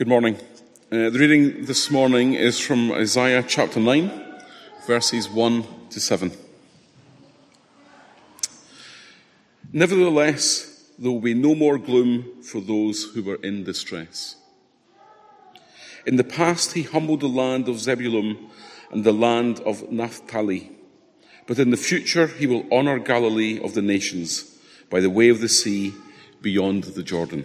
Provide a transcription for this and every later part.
Good morning. Uh, the reading this morning is from Isaiah chapter 9, verses 1 to 7. Nevertheless, there will be no more gloom for those who were in distress. In the past, he humbled the land of Zebulun and the land of Naphtali. But in the future, he will honor Galilee of the nations by the way of the sea beyond the Jordan.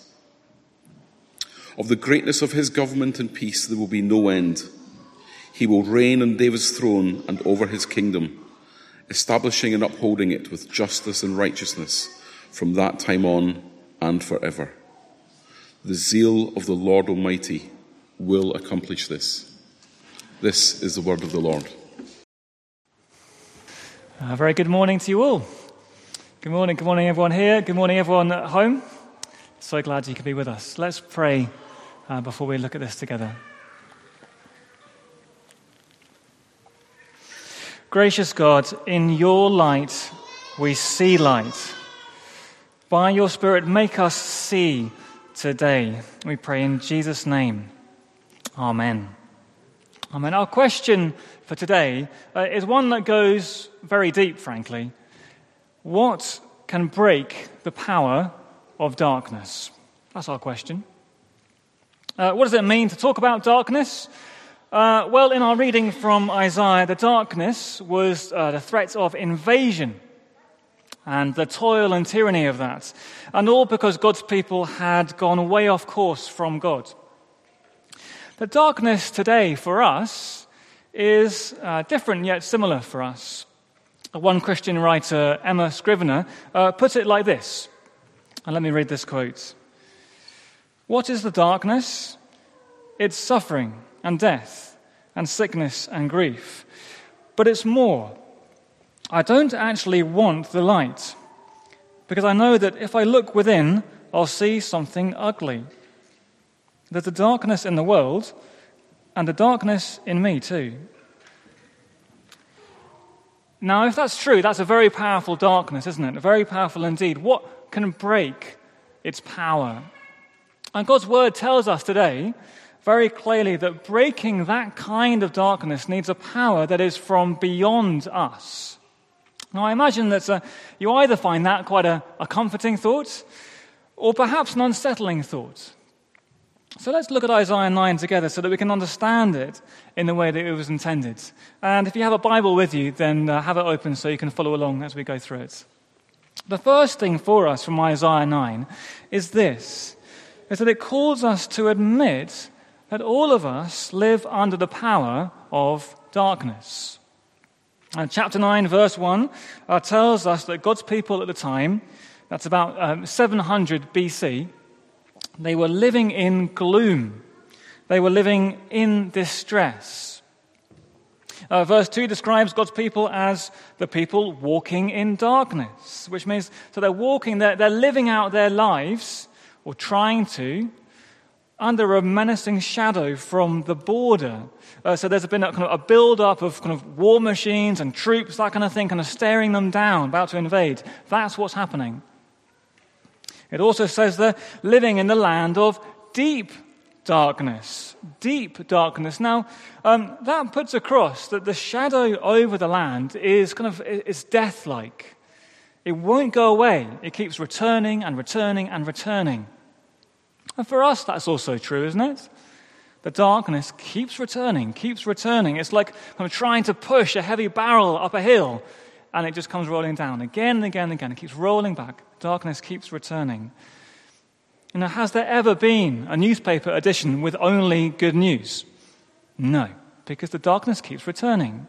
Of the greatness of his government and peace there will be no end. He will reign on David's throne and over his kingdom, establishing and upholding it with justice and righteousness from that time on and forever. The zeal of the Lord Almighty will accomplish this. This is the word of the Lord. A very good morning to you all. Good morning, good morning, everyone here. Good morning, everyone at home. So glad you could be with us. Let's pray uh, before we look at this together. Gracious God, in your light we see light. By your Spirit, make us see today. We pray in Jesus' name. Amen. Amen. Our question for today uh, is one that goes very deep, frankly. What can break the power of darkness? That's our question. Uh, what does it mean to talk about darkness? Uh, well, in our reading from Isaiah, the darkness was uh, the threat of invasion and the toil and tyranny of that. And all because God's people had gone way off course from God. The darkness today for us is uh, different yet similar for us. One Christian writer, Emma Scrivener, uh, puts it like this. And let me read this quote. What is the darkness? It's suffering and death and sickness and grief. But it's more. I don't actually want the light because I know that if I look within, I'll see something ugly. There's a darkness in the world and a darkness in me too. Now, if that's true, that's a very powerful darkness, isn't it? Very powerful indeed. What can break its power? And God's word tells us today very clearly that breaking that kind of darkness needs a power that is from beyond us. Now, I imagine that uh, you either find that quite a, a comforting thought or perhaps an unsettling thought. So let's look at Isaiah 9 together so that we can understand it in the way that it was intended. And if you have a Bible with you, then uh, have it open so you can follow along as we go through it. The first thing for us from Isaiah 9 is this is that it calls us to admit that all of us live under the power of darkness. And chapter 9, verse 1, uh, tells us that God's people at the time, that's about um, 700 BC, they were living in gloom. They were living in distress. Uh, verse 2 describes God's people as the people walking in darkness, which means so they're walking, they're, they're living out their lives or trying to, under a menacing shadow from the border. Uh, so there's been a, kind of a build-up of kind of war machines and troops, that kind of thing, kind of staring them down, about to invade. That's what's happening. It also says they're living in the land of deep darkness. Deep darkness. Now, um, that puts across that the shadow over the land is kind of is death-like. It won't go away. It keeps returning and returning and returning. And for us, that's also true, isn't it? The darkness keeps returning, keeps returning. It's like I'm trying to push a heavy barrel up a hill, and it just comes rolling down again and again and again. It keeps rolling back. Darkness keeps returning. You know, has there ever been a newspaper edition with only good news? No, because the darkness keeps returning.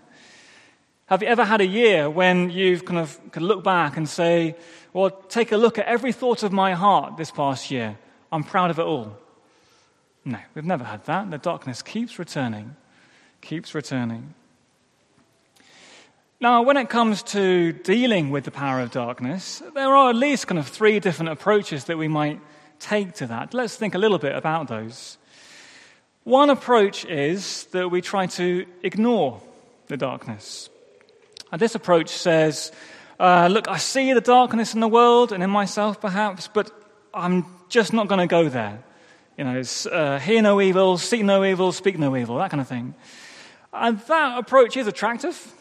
Have you ever had a year when you've kind of could look back and say, well, take a look at every thought of my heart this past year. I'm proud of it all. No, we've never had that. The darkness keeps returning, keeps returning. Now, when it comes to dealing with the power of darkness, there are at least kind of three different approaches that we might take to that. Let's think a little bit about those. One approach is that we try to ignore the darkness. And this approach says, uh, look, I see the darkness in the world and in myself perhaps, but I'm just not going to go there. You know, uh, hear no evil, see no evil, speak no evil, that kind of thing. And that approach is attractive.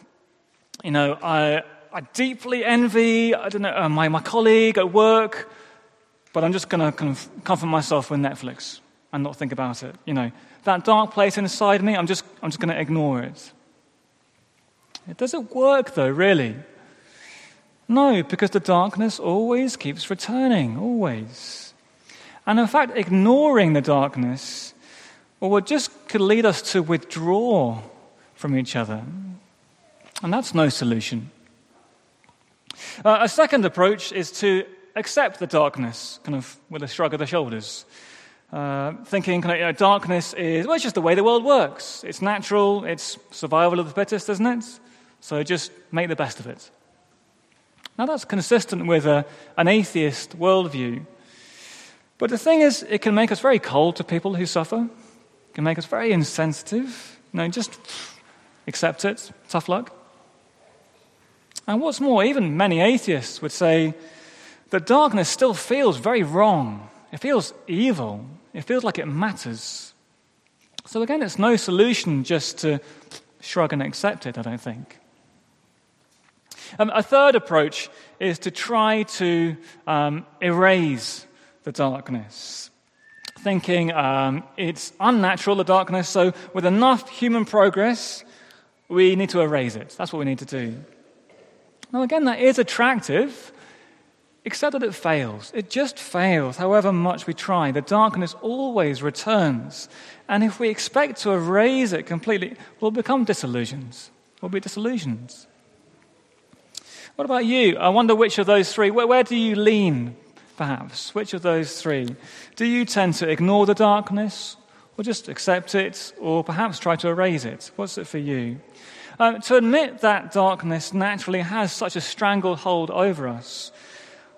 You know, I, I deeply envy, I don't know, uh, my, my colleague at work, but I'm just going to of comfort myself with Netflix and not think about it. You know, that dark place inside me, I'm just, I'm just going to ignore it. It doesn't work, though, really. No, because the darkness always keeps returning, always. And in fact, ignoring the darkness well, it just could lead us to withdraw from each other. And that's no solution. Uh, a second approach is to accept the darkness, kind of with a shrug of the shoulders. Uh, thinking kind of, you know, darkness is, well, it's just the way the world works. It's natural, it's survival of the fittest, isn't it? So just make the best of it. Now, that's consistent with a, an atheist worldview. But the thing is, it can make us very cold to people who suffer. It can make us very insensitive. You know, just accept it. Tough luck. And what's more, even many atheists would say that darkness still feels very wrong. It feels evil. It feels like it matters. So, again, it's no solution just to shrug and accept it, I don't think. Um, a third approach is to try to um, erase the darkness. Thinking um, it's unnatural, the darkness, so with enough human progress, we need to erase it. That's what we need to do. Now, again, that is attractive, except that it fails. It just fails, however much we try. The darkness always returns. And if we expect to erase it completely, we'll become disillusioned. We'll be disillusioned. What about you? I wonder which of those three, where, where do you lean, perhaps? Which of those three? Do you tend to ignore the darkness, or just accept it, or perhaps try to erase it? What's it for you? Um, to admit that darkness naturally has such a stranglehold over us,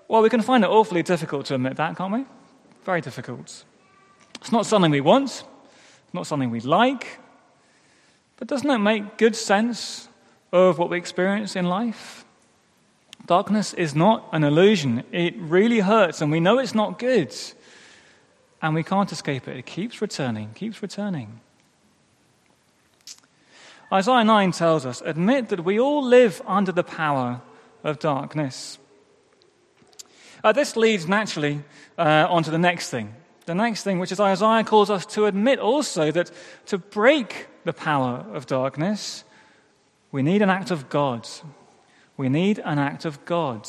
well, we can find it awfully difficult to admit that, can't we? Very difficult. It's not something we want, it's not something we like, but doesn't it make good sense of what we experience in life? Darkness is not an illusion. It really hurts, and we know it's not good. And we can't escape it. It keeps returning, keeps returning. Isaiah 9 tells us admit that we all live under the power of darkness. Uh, this leads naturally uh, on to the next thing. The next thing, which is Isaiah calls us to admit also that to break the power of darkness, we need an act of God. We need an act of God.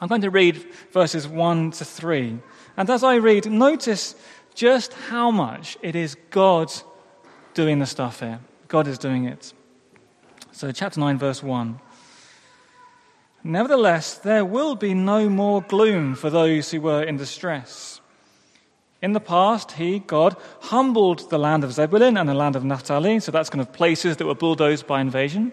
I'm going to read verses 1 to 3. And as I read, notice just how much it is God doing the stuff here. God is doing it. So, chapter 9, verse 1. Nevertheless, there will be no more gloom for those who were in distress. In the past, he, God, humbled the land of Zebulun and the land of Naphtali, so that's kind of places that were bulldozed by invasion.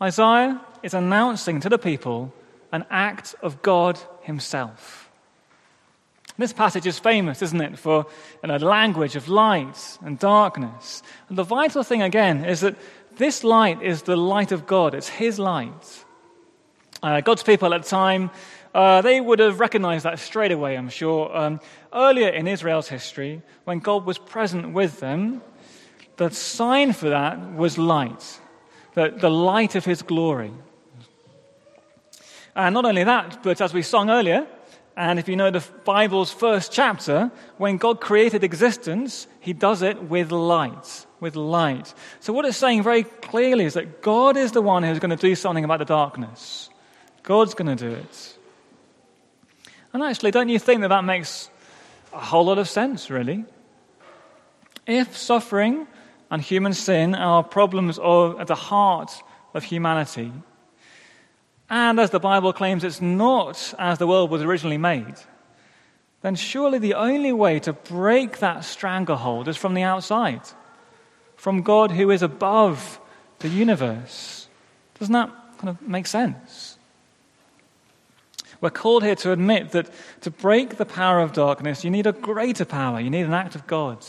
Isaiah is announcing to the people an act of God Himself. This passage is famous, isn't it, for a language of light and darkness. And the vital thing, again, is that this light is the light of God, it's His light. Uh, God's people at the time, uh, they would have recognized that straight away, I'm sure. Um, earlier in Israel's history, when God was present with them, the sign for that was light, the, the light of His glory. And not only that, but as we sung earlier, and if you know the Bible's first chapter, when God created existence, he does it with light. With light. So, what it's saying very clearly is that God is the one who's going to do something about the darkness. God's going to do it. And actually, don't you think that that makes a whole lot of sense, really? If suffering and human sin are problems of, at the heart of humanity, and as the Bible claims it's not as the world was originally made, then surely the only way to break that stranglehold is from the outside, from God who is above the universe. Doesn't that kind of make sense? We're called here to admit that to break the power of darkness, you need a greater power, you need an act of God.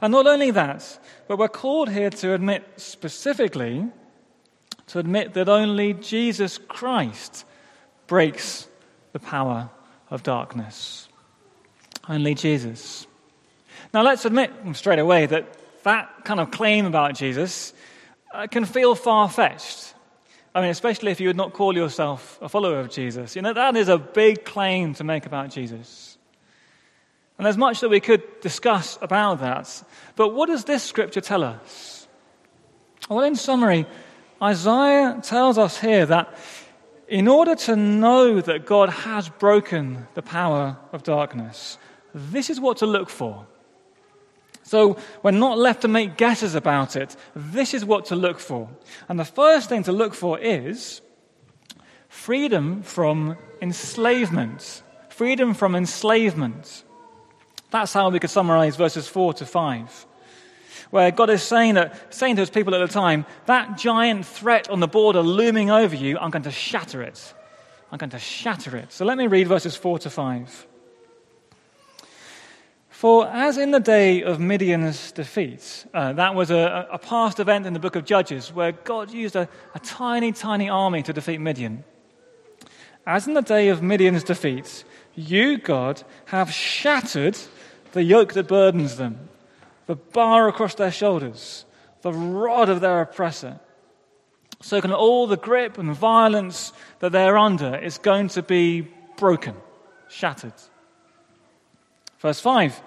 And not only that, but we're called here to admit specifically to admit that only Jesus Christ breaks the power of darkness. Only Jesus. Now, let's admit straight away that that kind of claim about Jesus uh, can feel far fetched. I mean, especially if you would not call yourself a follower of Jesus. You know, that is a big claim to make about Jesus. And there's much that we could discuss about that. But what does this scripture tell us? Well, in summary, Isaiah tells us here that in order to know that God has broken the power of darkness, this is what to look for. So we're not left to make guesses about it. This is what to look for. And the first thing to look for is freedom from enslavement. Freedom from enslavement. That's how we could summarize verses 4 to 5 where God is saying, that, saying to his people at the time, that giant threat on the border looming over you, I'm going to shatter it. I'm going to shatter it. So let me read verses 4 to 5. For as in the day of Midian's defeat, uh, that was a, a, past event in the book of Judges where God used a, a tiny, tiny army to defeat Midian. As in the day of Midian's defeat, you, God, have shattered the yoke that burdens them the bar across their shoulders, the rod of their oppressor. So, can all the grip and violence that they're under is going to be broken, shattered. Verse 5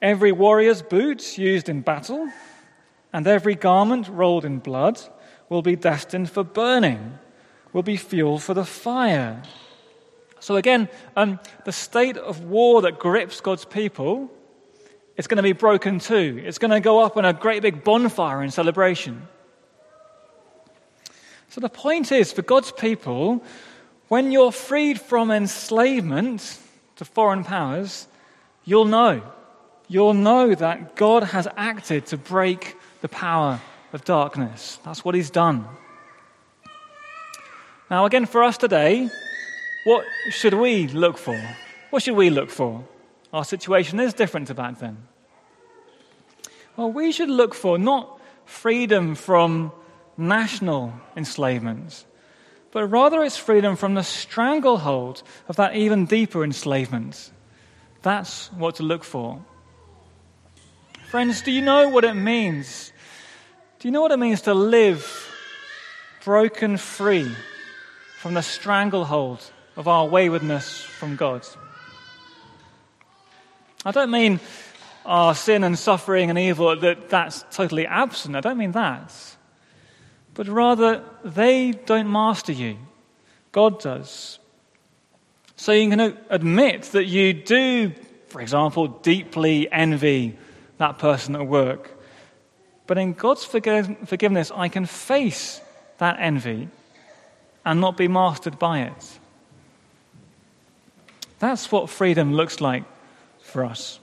Every warrior's boots used in battle and every garment rolled in blood will be destined for burning, will be fuel for the fire. So, again, um, the state of war that grips God's people it's going to be broken too. It's going to go up on a great big bonfire in celebration. So the point is for God's people, when you're freed from enslavement to foreign powers, you'll know. You'll know that God has acted to break the power of darkness. That's what He's done. Now, again, for us today, what should we look for? What should we look for? Our situation is different to back then. Well, we should look for not freedom from national enslavement, but rather it's freedom from the stranglehold of that even deeper enslavement. That's what to look for. Friends, do you know what it means? Do you know what it means to live broken free from the stranglehold of our waywardness from God? I don't mean our sin and suffering and evil, that that's totally absent. I don't mean that. But rather, they don't master you. God does. So you can admit that you do, for example, deeply envy that person at work. But in God's forgiveness, I can face that envy and not be mastered by it. That's what freedom looks like for us.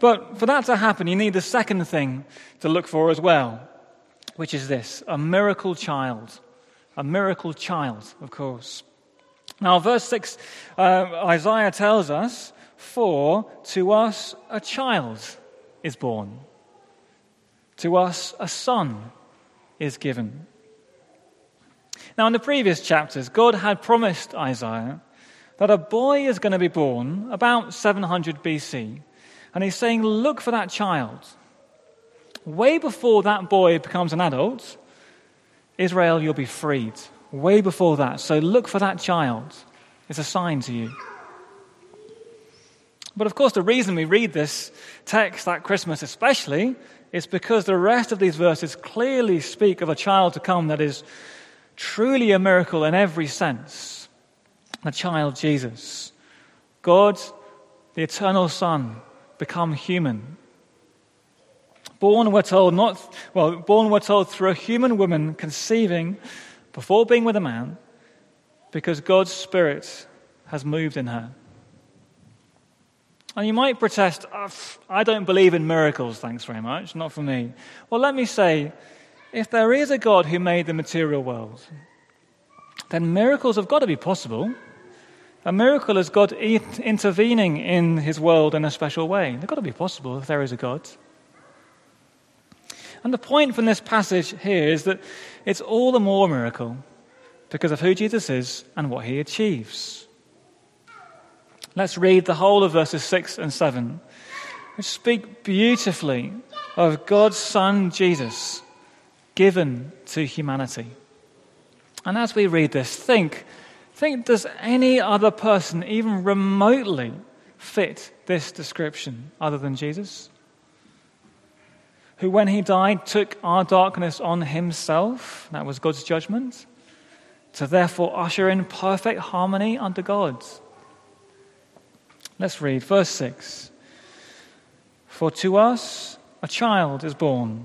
But for that to happen, you need the second thing to look for as well, which is this a miracle child. A miracle child, of course. Now, verse 6, uh, Isaiah tells us, For to us a child is born, to us a son is given. Now, in the previous chapters, God had promised Isaiah that a boy is going to be born about 700 BC. And he's saying, Look for that child. Way before that boy becomes an adult, Israel, you'll be freed. Way before that. So look for that child. It's a sign to you. But of course, the reason we read this text at Christmas, especially, is because the rest of these verses clearly speak of a child to come that is truly a miracle in every sense. The child Jesus. God, the eternal Son, become human. Born, we're told, not, well, born, we're told, through a human woman conceiving before being with a man because God's Spirit has moved in her. And you might protest, I don't believe in miracles, thanks very much, not for me. Well, let me say, if there is a God who made the material world, then miracles have got to be possible. A miracle is God intervening in his world in a special way. They've got to be possible if there is a God. And the point from this passage here is that it's all the more a miracle because of who Jesus is and what he achieves. Let's read the whole of verses 6 and 7, which speak beautifully of God's Son Jesus given to humanity. And as we read this, think, think does any other person even remotely fit this description other than Jesus? who, when he died, took our darkness on himself. That was God's judgment. To therefore usher in perfect harmony under God. Let's read verse 6. For to us a child is born,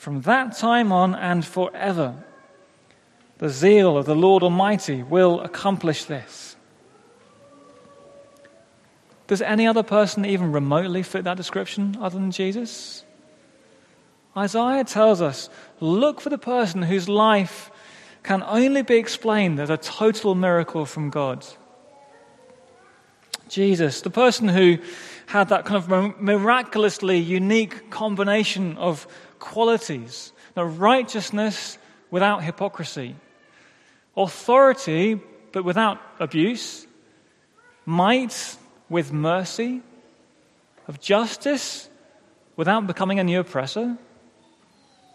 from that time on and forever. The zeal of the Lord Almighty will accomplish this. Does any other person even remotely fit that description other than Jesus? Isaiah tells us look for the person whose life can only be explained as a total miracle from God. Jesus, the person who had that kind of miraculously unique combination of qualities the righteousness without hypocrisy, authority but without abuse, might with mercy, of justice without becoming a new oppressor.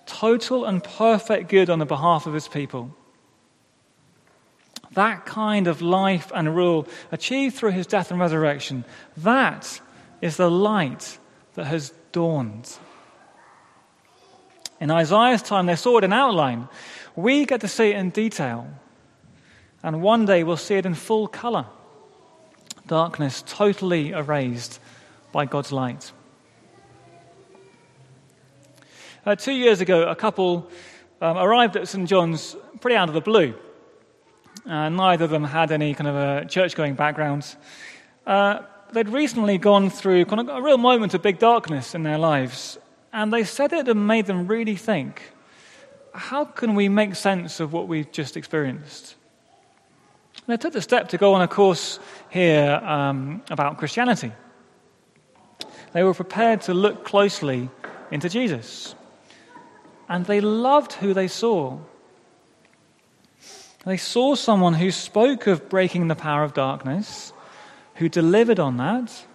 Total and perfect good on the behalf of his people. That kind of life and rule achieved through his death and resurrection, that is the light that has dawned. In Isaiah's time, they saw it in outline. We get to see it in detail. And one day we'll see it in full color. Darkness totally erased by God's light. Uh, two years ago, a couple um, arrived at St. John's pretty out of the blue. Uh, neither of them had any kind of a church going background. Uh, they'd recently gone through kind of a real moment of big darkness in their lives, and they said it and made them really think how can we make sense of what we've just experienced? And they took the step to go on a course here um, about Christianity. They were prepared to look closely into Jesus and they loved who they saw. They saw someone who spoke of breaking the power of darkness, who delivered on that,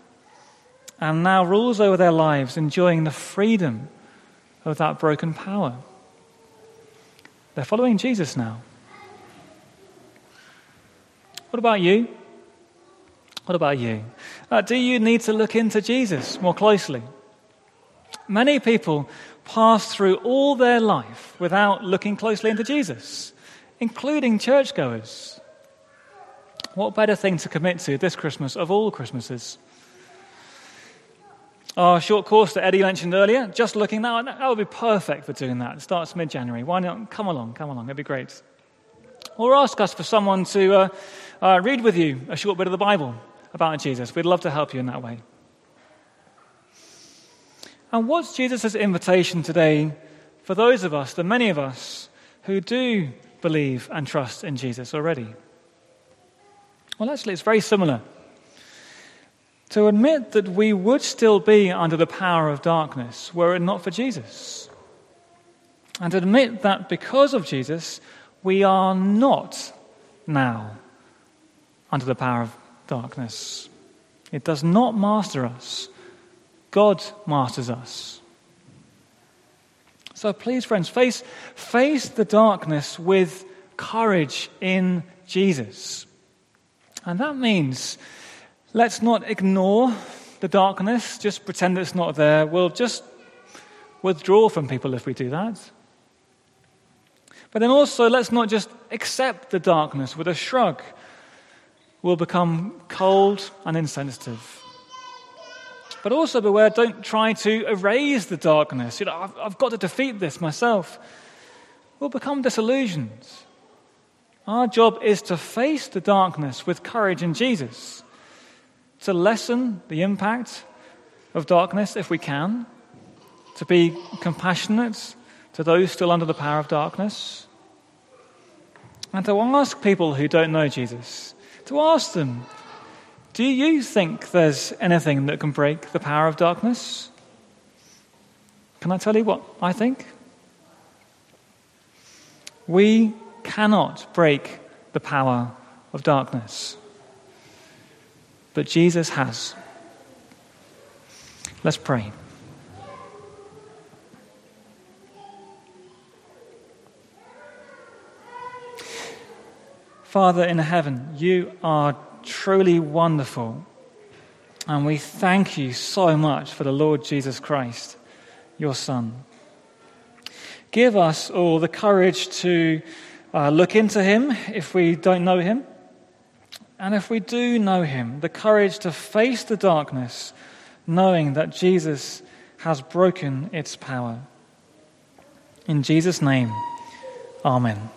and now rules over their lives, enjoying the freedom of that broken power. They're following Jesus now. What about you? What about you? Uh, do you need to look into Jesus more closely? Many people pass through all their life without looking closely into Jesus, including churchgoers. What better thing to commit to this Christmas of all Christmases? Our short course that Eddie mentioned earlier, just looking now, that would be perfect for doing that. It starts mid January. Why not? Come along, come along, it'd be great. Or ask us for someone to uh, uh, read with you a short bit of the Bible about Jesus. We'd love to help you in that way. And what's Jesus' invitation today for those of us, the many of us, who do believe and trust in Jesus already? Well, actually, it's very similar. To admit that we would still be under the power of darkness were it not for Jesus. And to admit that because of Jesus, we are not now under the power of darkness. It does not master us, God masters us. So please, friends, face, face the darkness with courage in Jesus. And that means let's not ignore the darkness, just pretend it's not there. We'll just withdraw from people if we do that. But then also, let's not just accept the darkness with a shrug. We'll become cold and insensitive. But also beware, don't try to erase the darkness. You know, I've, I've got to defeat this myself. We'll become disillusioned. Our job is to face the darkness with courage in Jesus, to lessen the impact of darkness if we can, to be compassionate to those still under the power of darkness, and to ask people who don't know Jesus, to ask them, do you think there's anything that can break the power of darkness? Can I tell you what I think? We cannot break the power of darkness, but Jesus has. Let's pray. Father in heaven, you are truly wonderful. And we thank you so much for the Lord Jesus Christ, your Son. Give us all the courage to uh, look into him if we don't know him. And if we do know him, the courage to face the darkness, knowing that Jesus has broken its power. In Jesus' name, Amen.